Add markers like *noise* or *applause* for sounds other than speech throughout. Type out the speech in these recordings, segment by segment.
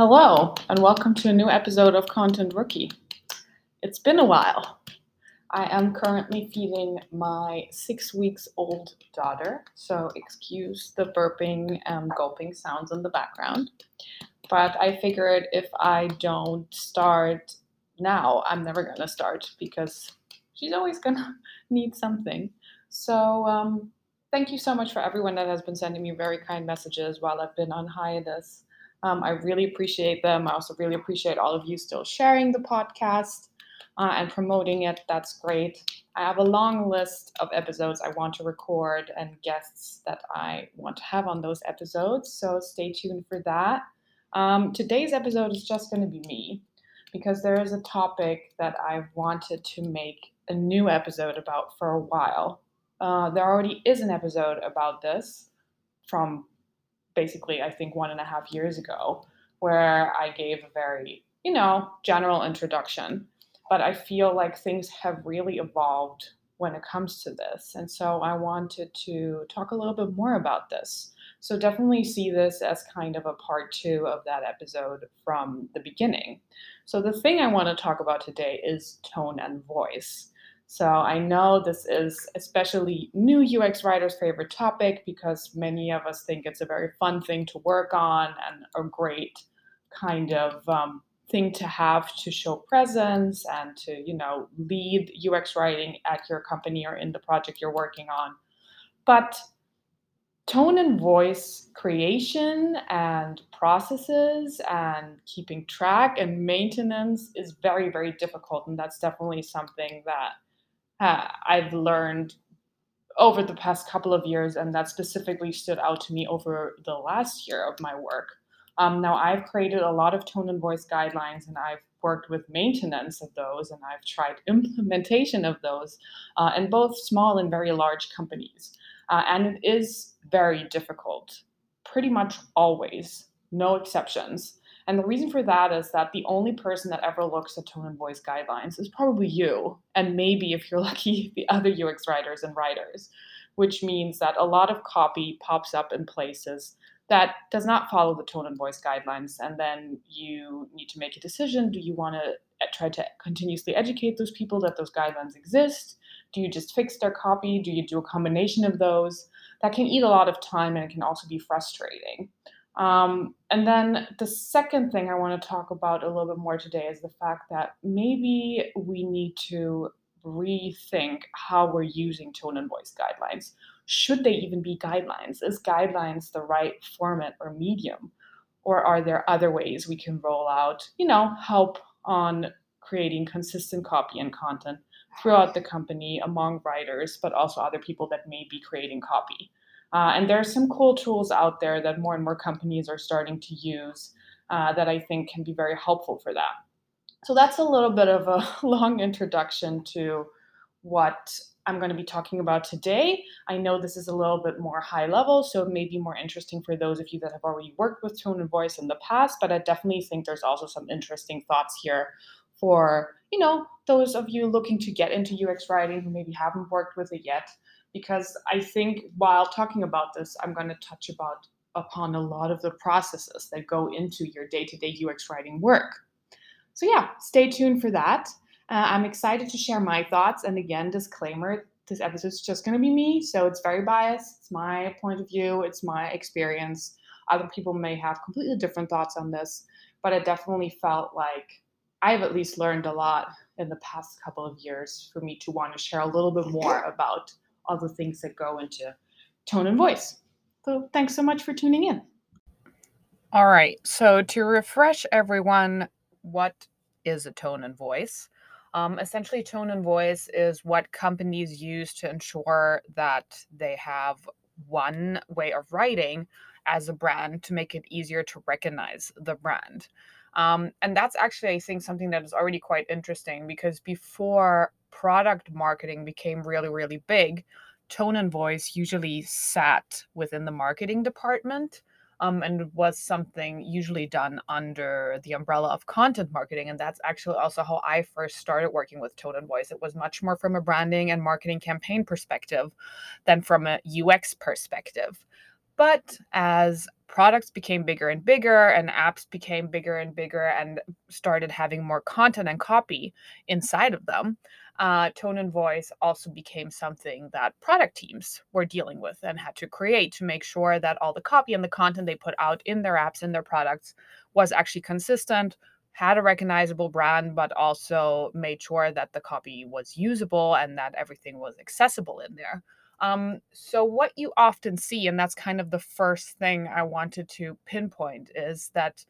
Hello, and welcome to a new episode of Content Rookie. It's been a while. I am currently feeding my six weeks old daughter, so excuse the burping and gulping sounds in the background. But I figured if I don't start now, I'm never going to start because she's always going *laughs* to need something. So, um, thank you so much for everyone that has been sending me very kind messages while I've been on hiatus. Um, I really appreciate them. I also really appreciate all of you still sharing the podcast uh, and promoting it. That's great. I have a long list of episodes I want to record and guests that I want to have on those episodes. So stay tuned for that. Um, today's episode is just going to be me because there is a topic that I've wanted to make a new episode about for a while. Uh, there already is an episode about this from basically, I think, one and a half years ago, where I gave a very, you know, general introduction. But I feel like things have really evolved when it comes to this. And so I wanted to talk a little bit more about this. So definitely see this as kind of a part two of that episode from the beginning. So the thing I want to talk about today is tone and voice. So I know this is especially new UX writers' favorite topic because many of us think it's a very fun thing to work on and a great kind of um, thing to have to show presence and to you know lead UX writing at your company or in the project you're working on. But tone and voice creation and processes and keeping track and maintenance is very very difficult and that's definitely something that uh, I've learned over the past couple of years, and that specifically stood out to me over the last year of my work. Um, now, I've created a lot of tone and voice guidelines, and I've worked with maintenance of those, and I've tried *laughs* implementation of those uh, in both small and very large companies. Uh, and it is very difficult, pretty much always, no exceptions. And the reason for that is that the only person that ever looks at tone and voice guidelines is probably you, and maybe if you're *laughs* lucky, the other UX writers and writers, which means that a lot of copy pops up in places that does not follow the tone and voice guidelines. And then you need to make a decision. Do you want to uh, try to continuously educate those people that those guidelines exist? Do you just fix their copy? Do you do a combination of those? That can eat a lot of time and it can also be frustrating. Um, and then the second thing I want to talk about a little bit more today is the fact that maybe we need to rethink how we're using tone and voice guidelines. Should they even be guidelines? Is guidelines the right format or medium? Or are there other ways we can roll out, you know, help on creating consistent copy and content throughout the company among writers, but also other people that may be creating copy? Uh, and there are some cool tools out there that more and more companies are starting to use uh, that I think can be very helpful for that. So that's a little bit of a *laughs* long introduction to what I'm going to be talking about today. I know this is a little bit more high level, so it may be more interesting for those of you that have already worked with tone and voice in the past, but I definitely think there's also some interesting thoughts here for, you know, those of you looking to get into UX writing who maybe haven't worked with it yet because I think while talking about this, I'm going to touch about upon a lot of the processes that go into your day-to-day UX writing work. So yeah, stay tuned for that. Uh, I'm excited to share my thoughts. And again, disclaimer: this episode is just going to be me, so it's very biased. It's my point of view. It's my experience. Other people may have completely different thoughts on this, but it definitely felt like I've at least learned a lot in the past couple of years for me to want to share a little bit more about all the things that go into tone and voice. So thanks so much for tuning in. All right. So to refresh everyone, what is a tone and voice? Um, essentially, tone and voice is what companies use to ensure that they have one way of writing as a brand to make it easier to recognize the brand. Um, and that's actually, I think, something that is already quite interesting because before product marketing became really, really big, tone and voice usually sat within the marketing department. Um, and was something usually done under the umbrella of content marketing. And that's actually also how I first started working with tone and voice. It was much more from a branding and marketing campaign perspective than from a UX perspective. But as products became bigger and bigger and apps became bigger and bigger and started having more content and copy inside of them, uh, tone and voice also became something that product teams were dealing with and had to create to make sure that all the copy and the content they put out in their apps and their products was actually consistent had a recognizable brand, but also made sure that the copy was usable and that everything was accessible in there. Um, so, what you often see, and that's kind of the first thing I wanted to pinpoint, is that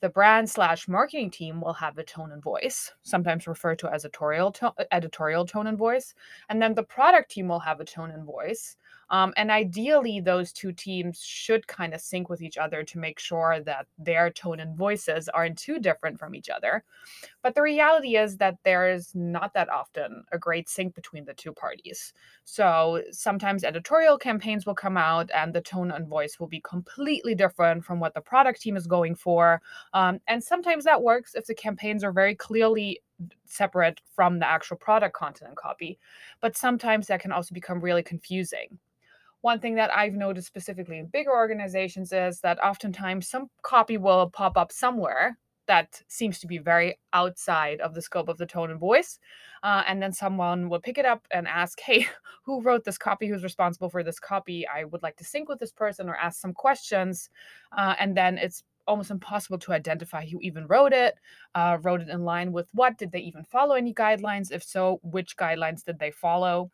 the brand slash marketing team will have a tone and voice, sometimes referred to as editorial, to- uh, editorial tone and voice. And then the product team will have a tone and voice. Um, and ideally, those two teams should kind of sync with each other to make sure that their tone and voices aren't too different from each other. But the reality is that there is not that often a great sync between the two parties. So sometimes editorial campaigns will come out and the tone and voice will be completely different from what the product team is going for. Um, and sometimes that works if the campaigns are very clearly separate from the actual product content and copy. But sometimes that can also become really confusing one thing that I've noticed specifically in bigger organizations is that oftentimes some copy will pop up somewhere that seems to be very outside of the scope of the tone and voice. Uh, and then someone will pick it up and ask, Hey, *laughs* who wrote this copy? Who's responsible for this copy? I would like to sync with this person or ask some questions. Uh, and then it's almost impossible to identify who even wrote it, uh, wrote it in line with what? Did they even follow any guidelines? If so, which guidelines did they follow?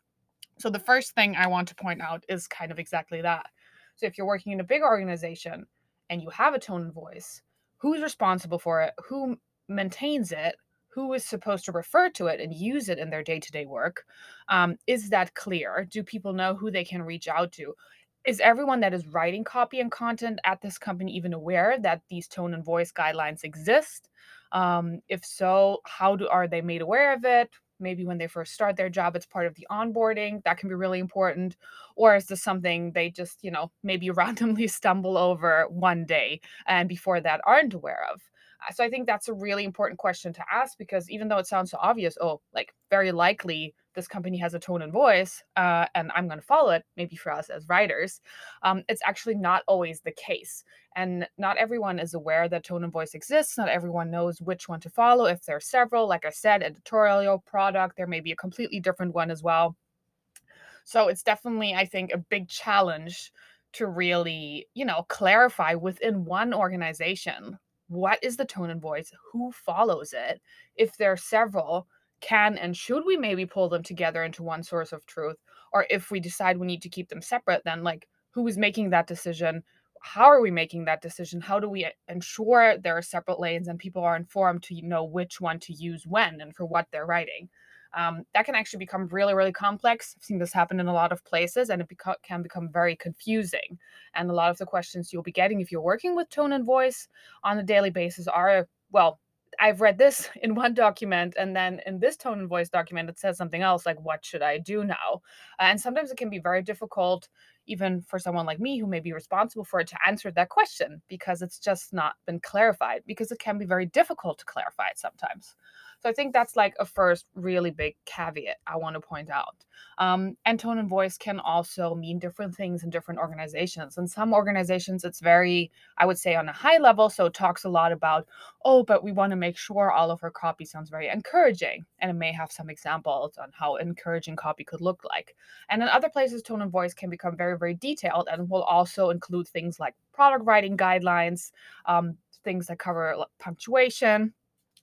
So the first thing I want to point out is kind of exactly that. So if you're working in a big organization and you have a tone and voice, who's responsible for it? Who maintains it? Who is supposed to refer to it and use it in their day to day work? Um, is that clear? Do people know who they can reach out to? Is everyone that is writing copy and content at this company even aware that these tone and voice guidelines exist? Um, if so, how do are they made aware of it? Maybe when they first start their job it's part of the onboarding that can be really important or is this something they just you know maybe *laughs* randomly stumble over one day and before that aren't aware of? Uh, so i think that's a really important question to ask because even though it sounds so obvious oh like very likely this company has a tone and voice uh, and i'm going to follow it maybe for us as writers um, it's actually not always the case. And not everyone is aware that tone and voice exists not everyone knows which one to follow if there are several like i said editorial product there may be a completely different one as well. So it's definitely i think a big challenge to really you know clarify within one organization what is the tone and voice who follows it if there are several can and should we maybe pull them together into one source of truth? Or if we decide we need to keep them separate then like who is making that decision? How are we making that decision? How do we ensure there are separate lanes and people are informed to know which one to use when and for what they're writing? Um, that can actually become really really complex. I've seen this happen in a lot of places and it can become very confusing. And a lot of the questions you'll be getting if you're working with tone and voice on a daily basis are well I've read this *laughs* in one document, and then in this tone and voice document, it says something else like, What should I do now? Uh, and sometimes it can be very difficult, even for someone like me who may be responsible for it, to answer that question because it's just not been clarified, because it can be very difficult to clarify it sometimes. So I think that's like a first really big caveat I want to point out. Um, and tone and voice can also mean different things in different organizations. In some organizations, it's very, I would say, on a high level. So it talks a lot about, oh, but we want to make sure all of our copy sounds very encouraging. And it may have some examples on how encouraging copy could look like. And in other places, tone and voice can become very, very detailed and will also include things like product writing guidelines, um, things that cover punctuation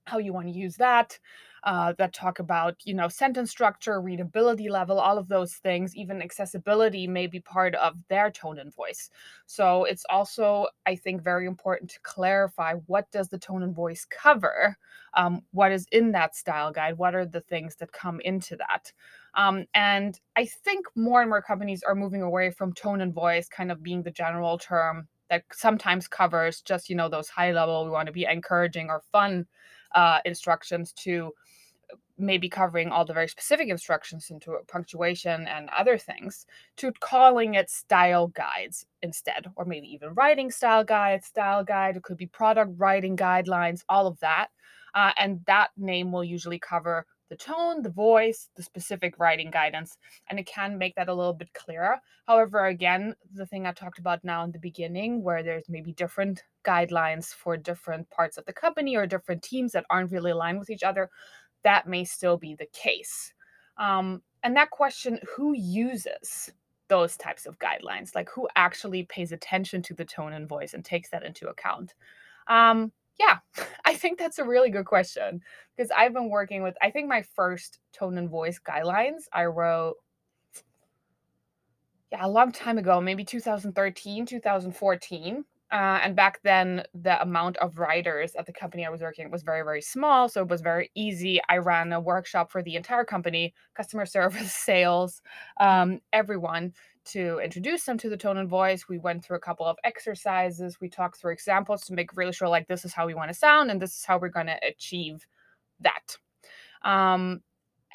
how you want to use that uh, that talk about you know sentence structure readability level all of those things. Even accessibility may be part of their tone and voice. So it's also i think very important to clarify what does the tone and voice cover? Um, what is in that style guide? What are the things that come into that um, and i think more and more companies are moving away from tone and voice kind of being the general term that sometimes covers just you know those high level we want to be encouraging or fun uh, instructions to maybe covering all the very specific instructions into punctuation and other things to calling it style guides instead or maybe even writing style guides style guide. It could be product writing guidelines all of that uh, and that name will usually cover the tone, the voice, the specific writing guidance, and it can make that a little bit clearer. However, again, the thing I talked about now in the beginning, where there's maybe different guidelines for different parts of the company or different teams that aren't really aligned with each other, that may still be the case. Um, and that question who uses those types of guidelines? Like who actually pays attention to the tone and voice and takes that into account? Um, yeah, *laughs* I think that's a really good question because I've been working with, I think my first tone and voice guidelines I wrote, yeah, a long time ago, maybe 2013, 2014. Uh, and back then, the amount of writers at the company I was working was very, very small. So it was very easy. I ran a workshop for the entire company, customer *laughs* service, sales, um, everyone to introduce them to the tone and voice. We went through a couple of exercises. We talked through examples to make really sure, like, this is how we want to sound and this is how we're going to achieve that. Um,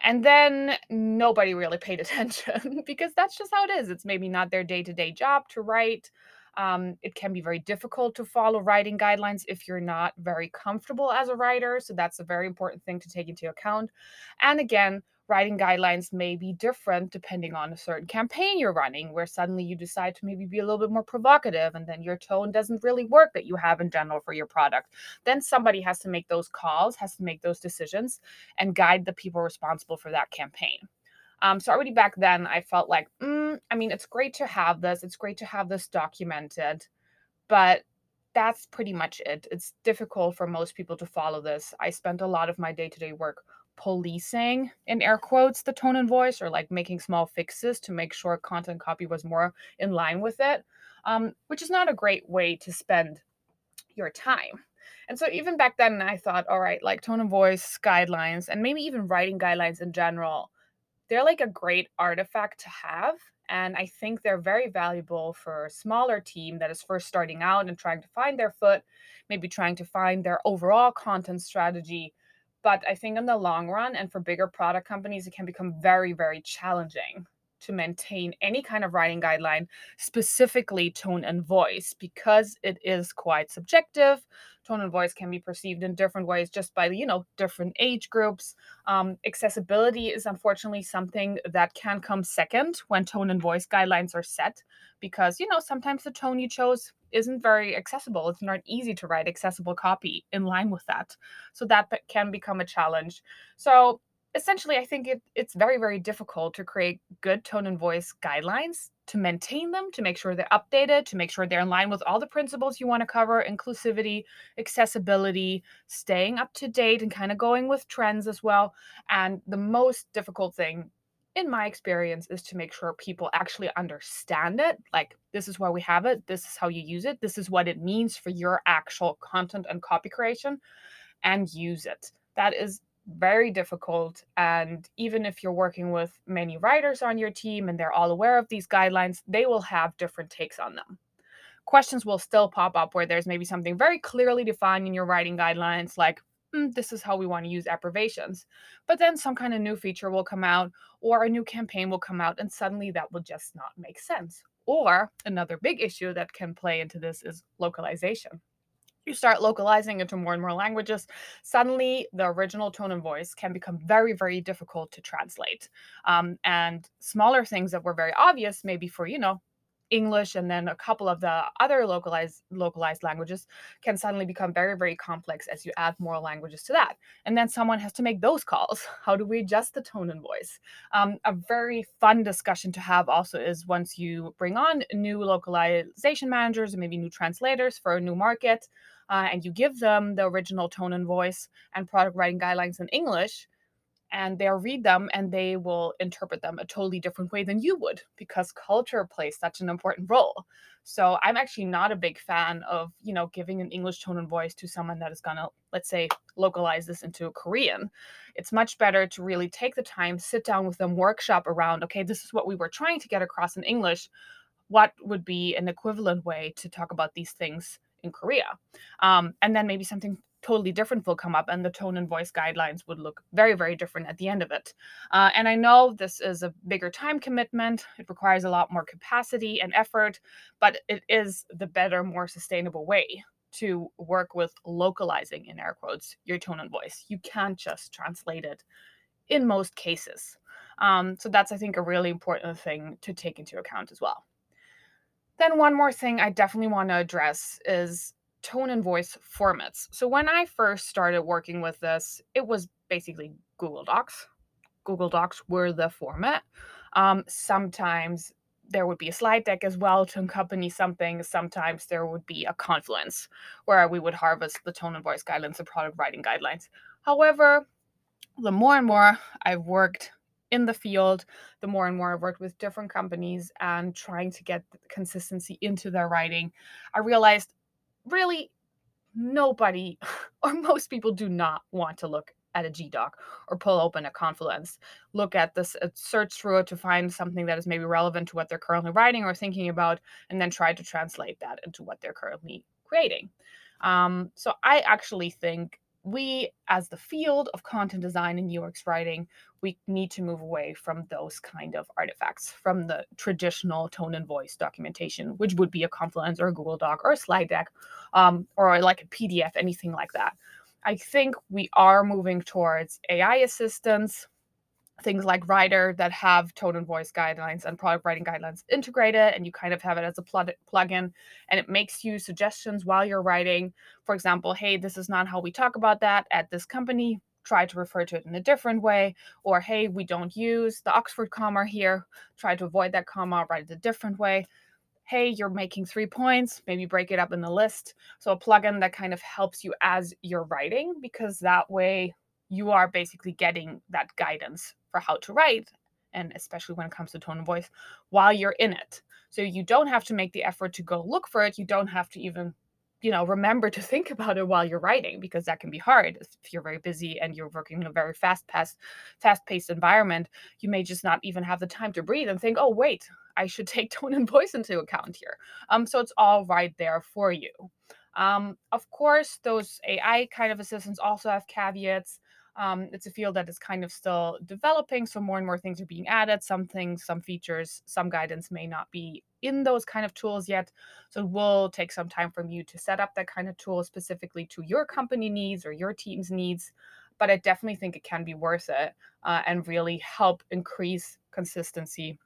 and then nobody really paid *laughs* attention because that's just how it is. It's maybe not their day to day job to write. Um, it can be very difficult to follow writing guidelines if you're not very comfortable as a writer. So that's a very important thing to take into account. And again, writing guidelines may be different depending on a certain campaign you're running, where suddenly you decide to maybe be a little bit more provocative and then your tone doesn't really work that you have in general for your product. Then somebody has to make those calls, has to make those decisions, and guide the people responsible for that campaign. Um, so already back then, I felt like, mm, I mean, it's great to have this. It's great to have this documented, but that's pretty much it. It's difficult for most people to follow this. I spent a lot of my day to day work policing, in air quotes, the tone and voice, or like making small fixes to make sure content copy was more in line with it, um, which is not a great way to spend your time. And so even back then, I thought, all right, like tone and voice guidelines, and maybe even writing guidelines in general they're like a great artifact to have. And I think they're very valuable for a smaller team that is first starting out and trying to find their foot, maybe trying to find their overall content strategy. But I think in the long run, and for bigger product companies, it can become very, very challenging to maintain any kind of writing guideline, specifically tone and voice, because it is quite subjective. Tone and voice can be perceived in different ways just by, you know, different age groups. Um, accessibility is unfortunately something that can come second when tone and voice guidelines are set, because, you know, sometimes the tone you chose isn't very accessible. It's not easy to write accessible copy in line with that. So that can become a challenge. So essentially, I think it, it's very, very difficult to create good tone and voice guidelines, to maintain them, to make sure they're updated, to make sure they're in line with all the principles you want to cover inclusivity, accessibility, staying up to date, and kind of going with trends as well. And the most difficult thing in my experience is to make sure people actually understand it like this is why we have it. This is how you use it. This is what it means for your actual content and copy creation and use it. That is very difficult. And even if you're working with many writers on your team and they're all aware of these guidelines, they will have different takes on them. Questions will still pop up where there's maybe something very clearly defined in your writing guidelines, like, mm, this is how we want to use abbreviations. But then some kind of new feature will come out, or a new campaign will come out, and suddenly that will just not make sense. Or another big issue that can play into this is localization you start localizing into more and more languages, suddenly the original tone and voice can become very, very difficult to translate. Um, and smaller things that were very obvious, maybe for, you know, English and then a couple of the other localized localized languages can suddenly become very very complex as you add more languages to that. And then someone has to make those calls. *laughs* How do we adjust the tone and voice? Um, a very fun discussion to have also is once you bring on new localization managers and maybe new translators for a new market uh, and you give them the original tone and voice and product writing guidelines in English, and they'll read them and they will interpret them a totally different way than you would because culture plays such an important role. So I'm actually not a big fan of, you know, giving an English tone and voice to someone that is gonna, let's say, localize this into Korean. It's much better to really take the time, sit down with them, workshop around, okay, this is what we were trying to get across in English. What would be an equivalent way to talk about these things in Korea. Um, and then maybe something totally different will come up and the tone and voice guidelines would look very very different at the end of it uh, and i know this is a bigger time commitment it requires a lot more capacity and effort but it is the better more sustainable way to work with localizing in air quotes your tone and voice you can't just translate it in most cases. Um, so that's, I think, a really important thing to take into account as well. Then, one more thing I definitely want to address is tone and voice formats. So, when I first started working with this, it was basically Google Docs. Google Docs were the format. Um, sometimes there would be a slide deck as well to accompany something. Sometimes there would be a confluence where we would harvest the tone and voice guidelines and product writing guidelines. However, the more and more I've worked in the field, the more and more I've worked with different companies and trying to get consistency into their writing, I realized really nobody *laughs* or most people do not want to look at a GDoc or pull open a Confluence, look at this, uh, search through it to find something that is maybe relevant to what they're currently writing or thinking about, and then try to translate that into what they're currently creating. Um, so I actually think we, as the field of content design and UX writing, we need to move away from those kind of artifacts, from the traditional tone and voice documentation, which would be a Confluence or a Google Doc or a slide deck, um, or like a PDF, anything like that. I think we are moving towards AI assistants, things like Writer that have tone and voice guidelines and product writing guidelines integrated, and you kind of have it as a plug- plugin, and it makes you suggestions while you're writing. For example, hey, this is not how we talk about that at this company. Try to refer to it in a different way, or hey, we don't use the Oxford comma here. Try to avoid that comma, write it a different way hey, you're making three points, maybe break it up in the list. So a plugin that kind of helps you as you're writing, because that way you are basically getting that guidance for how to write, and especially when it comes to tone of voice, while you're in it. So you don't have to make the effort to go look for it. You don't have to even you know remember to think *laughs* about it while you're writing because that can be hard if you're very busy and you're working in a very fast fast paced environment you may just not even have the time to breathe and think oh wait I should *laughs* take tone and voice into account here. Um, so it's all right there for you. Um, of course, those AI kind of assistants also have caveats. Um, it's a field that is kind of still developing, so more and more things are being added. Some things, some features, some guidance may not be in those kind of tools yet. So it will take some time from you to set up that kind of tool specifically to your company needs or your team's needs. But I definitely think it can be worth it uh, and really help increase consistency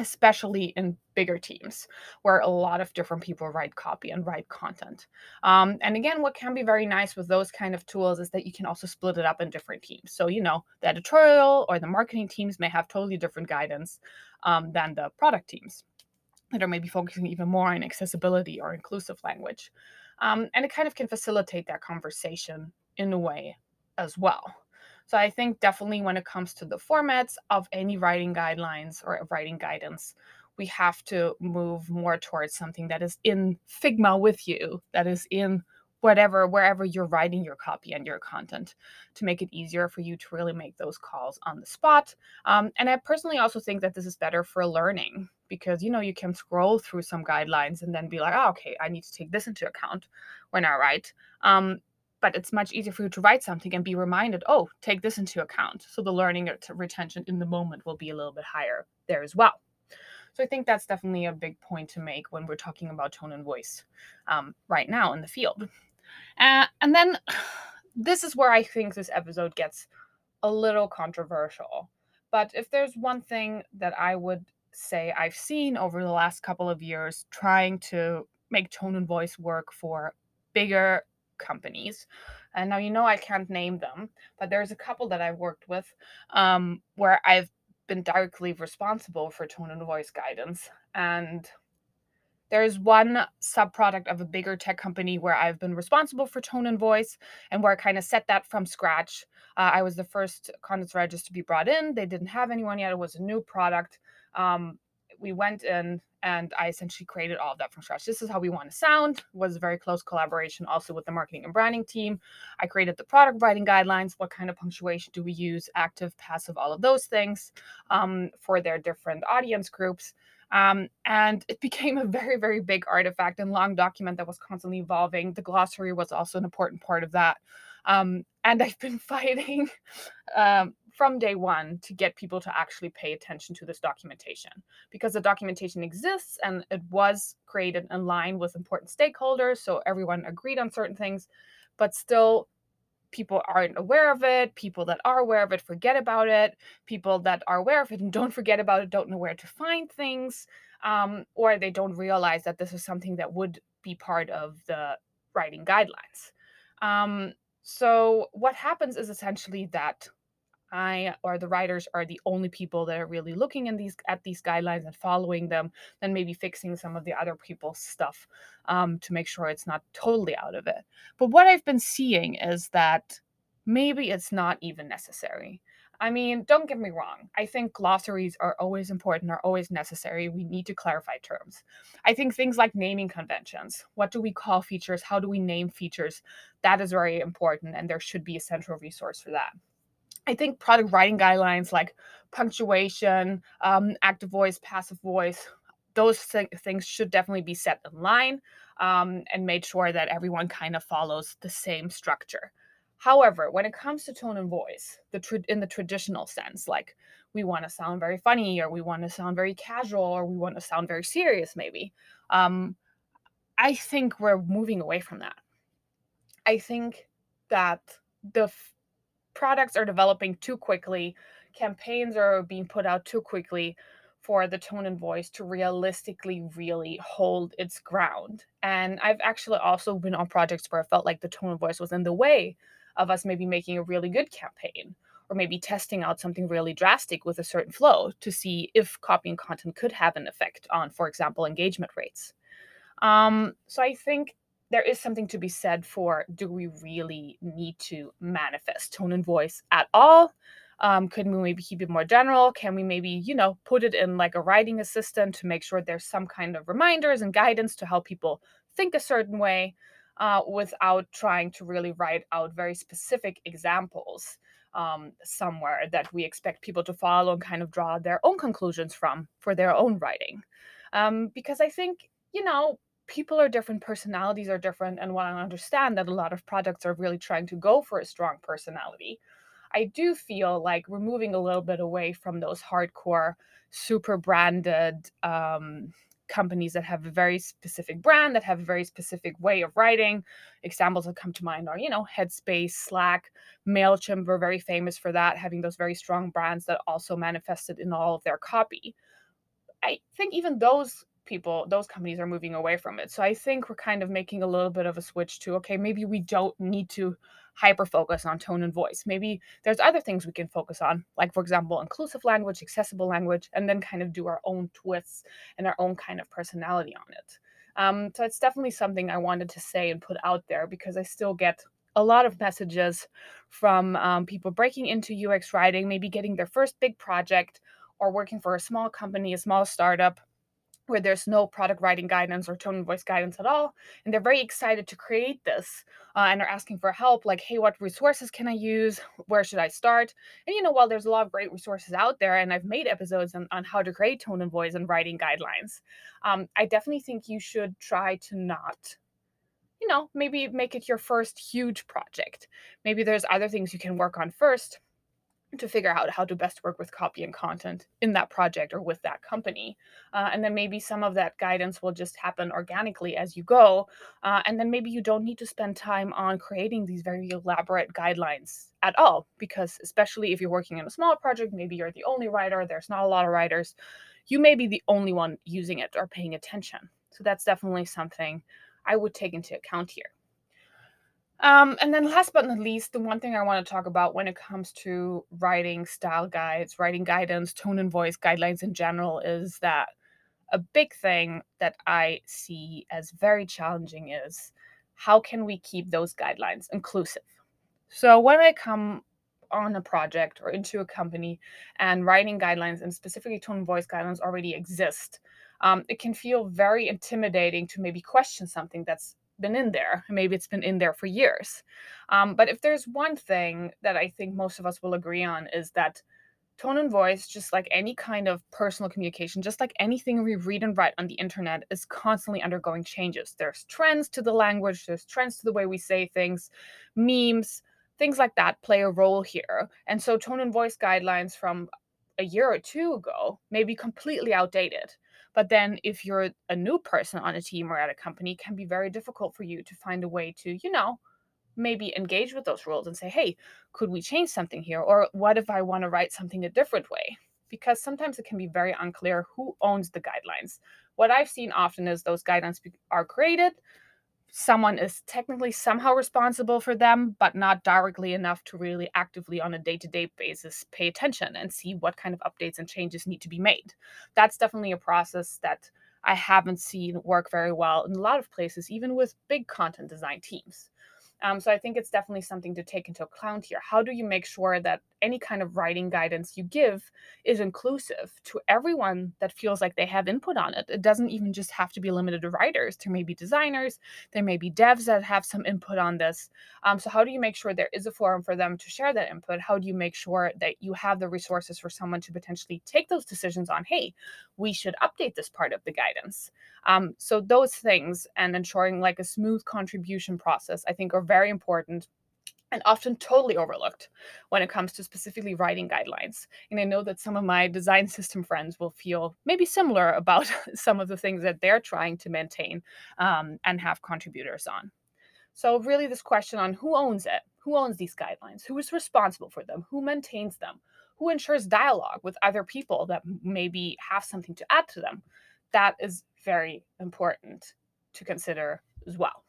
especially in bigger teams where a lot of different people write copy and write content. Um, and again, what can be very nice with those kind of tools is that you can also split it up in different teams. So, you know, the editorial or the marketing teams may have totally different guidance um, than the product teams that are maybe focusing even more on accessibility or inclusive language. Um, and it kind of can facilitate that conversation in a way as well. So I think definitely when it comes to the formats of any writing guidelines or writing guidance, we have to move more towards something that is in Figma with you, that is in whatever, wherever you're writing your copy and your content to make it easier for you to really make those calls on the spot. Um, and I personally also think that this is better for learning because, you know, you can scroll through some guidelines and then be like, oh, okay, I need to take this into account when I write. Um, but it's much easier for you to write something and be reminded, oh, take this into account. So the learning retention in the moment will be a little bit higher there as well. So I think that's definitely a big point to make when we're talking about tone and voice um, right now in the field. Uh, and then *sighs* this is where I think this episode gets a little controversial. But if there's one thing that I would say I've seen over the last couple of years trying to make tone and voice work for bigger companies. And now you know I can't name them, but there's a couple that I've worked with um, where I've been directly responsible for tone and voice guidance. And there's one subproduct of a bigger tech company where I've been responsible for tone and voice and where I kind of set that from scratch. Uh, I was the first content strategist to be brought in. They didn't have anyone yet. It was a new product. Um, we went in and I essentially created all of that from scratch. This is how we want to sound. Was a very close collaboration also with the marketing and branding team. I created the product writing guidelines. What kind of punctuation do we use? Active, passive, all of those things um, for their different audience groups. Um, and it *laughs* became a very, very big artifact and long document that was constantly evolving. The glossary was also an important part of that. Um, and I've been *laughs* fighting um, from day one to get people to actually pay attention to this documentation because the documentation exists and it was created in line with important stakeholders. So everyone agreed on certain things, but still, people aren't aware of it. People that are aware of it forget about it. People that are aware of it and *laughs* don't forget about it don't know where to find things, um, or they don't realize that this is something that would be part of the writing guidelines. Um, so what happens is essentially that I or the writers are the only people that are really looking in these at these guidelines and following them, then maybe fixing some of the other people's stuff um, to make sure it's not totally out of it. But what I've been seeing is that maybe it's not even necessary. I mean, don't get me wrong. I think glossaries are always important, are always necessary. We need to clarify terms. I think things like naming conventions, what do we call features? How do we name features? That is very important, and there should be a central resource for that. I think product writing guidelines like punctuation, um, active voice, passive voice, those th- things should definitely be set in line um, and made sure that everyone kind of follows the same structure. However, when it comes to tone and voice, the tra- in the traditional sense, like we want to sound very funny, or we want to sound very casual, or we want to sound very serious, maybe, um, I think we're moving away from that. I think that the products are developing too quickly, campaigns are being put out too quickly for the tone and voice to realistically really hold its ground. And I've actually also been on projects where I felt like the tone and voice was in the way of us maybe making a really good campaign or maybe testing out something really drastic with a certain flow to see if copy and content could have an effect on, for example, engagement rates. Um, so I think there is something to be said for do we really need to manifest tone and voice at all? Um, could we maybe keep it more general? Can we maybe, you know, put it in like a writing assistant to make sure there's some kind of reminders and guidance to help people think a certain way uh, without trying to really write out very specific examples um, somewhere that we expect people to follow and kind of draw their own conclusions from for their own writing? Um, because I think, you know, people are different, personalities are different, and while I understand that a lot of products are really trying to go for a strong personality, I do feel like we're moving a little bit away from those hardcore, super branded um, companies that have a very specific brand, that have a very specific way of writing. Examples that come to mind are, you know, Headspace, Slack, MailChimp were very famous for that, having those very strong brands that also manifested in all of their copy. I think even those people those companies are moving away from it. So i think we're kind of making a little bit of a switch to okay maybe we don't need to hyper focus on tone and voice. Maybe there's other things we can focus on like for example inclusive language accessible language and then kind of do our own twists and our own kind of personality on it. Um, so it's definitely something i wanted to say and put out there because i still get a lot of messages from um, people breaking into ux writing maybe getting their first big project or working for a small company a small startup where there's no product writing guidance or tone and voice guidance at all. And they're very excited to create this uh, and are asking for help like, hey, what resources can I use? Where should I start? And, you know, while there's a lot of great resources out there, and I've made episodes on, on how to create tone and voice and writing guidelines, um, I definitely think you should try to not you know, maybe make it your first huge project. Maybe there's other things you can work on first to figure out how to best work with copy and content in that project or with that company. Uh, and then maybe some of that guidance will just happen organically as you go. Uh, and then maybe you don't need to spend time on creating these very elaborate guidelines at all, because especially if you're working in a small project, maybe you're the only writer, there's not a lot of writers, you may be the only one using it or paying attention. So that's definitely something I would take into account here. Um, and then last but not least, the one thing I want to talk about when it comes to writing style guides, writing guidance, tone and voice guidelines in general is that a big thing that I see as very challenging is how can we keep those guidelines inclusive? So when I come on a project or into a company and writing guidelines and specifically tone and voice guidelines already exist, um, it can feel very intimidating to maybe question something that's been in there. Maybe it's been in there for years. Um, but if there's one thing that I think most of us will agree on is that tone and voice, just like any kind of personal communication, just like anything we read and write on the internet, is constantly undergoing changes. There's trends to the language, there's trends to the way we say things, memes, things like that play a role here. And so tone and voice guidelines from a year or two ago may be completely outdated. But then if you're a new person on a team or at a company, can be very difficult for you to find a way to, you know, maybe engage with those rules and say, hey, could we change something here? Or what if I want to write something a different way? Because sometimes it can be very unclear who owns the guidelines. What I've seen often is those guidelines are created, someone is technically somehow responsible for them, but not directly enough to really actively on a day to day basis pay attention and see what kind of updates and changes need to be made. That's definitely a process that I haven't seen work very well in a lot of places, even with big content design teams. Um, so I think it's definitely something to take into account here. How do you make sure that any kind of writing guidance you give is inclusive to everyone that feels like they have input on it? It doesn't even just have to be limited to writers. There may be designers, there may be devs that have some input on this. Um, so how do you make sure there is a forum for them to share that input? How do you make sure that you have the resources for someone to potentially take those decisions on, hey, we should update this part of the guidance? Um, so those things and ensuring like a smooth contribution process, I think are very important and often totally overlooked when it comes to specifically writing guidelines. And I know that some of my design system friends will feel maybe similar about *laughs* some of the things that they're trying to maintain um, and have contributors on. So, really, this question on who owns it, who owns these guidelines, who is responsible for them, who maintains them, who ensures dialogue with other people that maybe have something to add to them, that is very important to consider as well.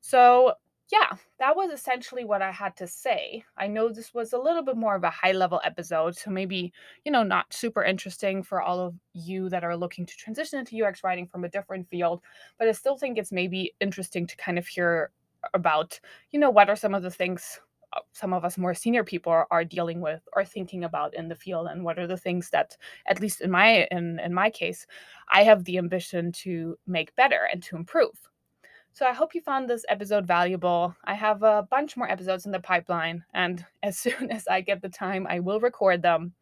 So, yeah, that was essentially what I had to say. I know this was a little bit more of a high level episode, so maybe, you know, not super interesting for all of you that are looking to transition into UX writing from a different field, but I still think it's maybe interesting to kind of hear about, you know, what are some of the things uh, some of us more senior people are, are dealing with or thinking about in the field and what are the things that at least in my in in my case i have the ambition to make better and to improve so I hope you found this episode valuable. I have a bunch more episodes in the pipeline, and *laughs* as soon as I get the time, I will record them.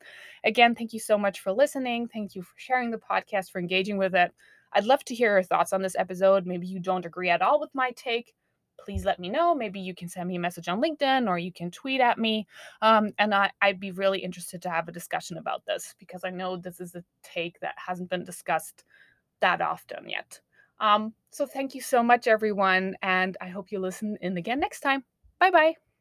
Again, thank you so much for listening. Thank you for sharing the podcast, for engaging with it. I'd love to hear your thoughts on this episode. Maybe you don't agree at all with my take. Please let me know. Maybe you can send me a message on LinkedIn or you can tweet at me. Um, and I, I'd be really interested to have a discussion about this because I know this is a take that hasn't been discussed that often yet. Um, so thank you so much, everyone. And I hope you listen in again next time. Bye bye.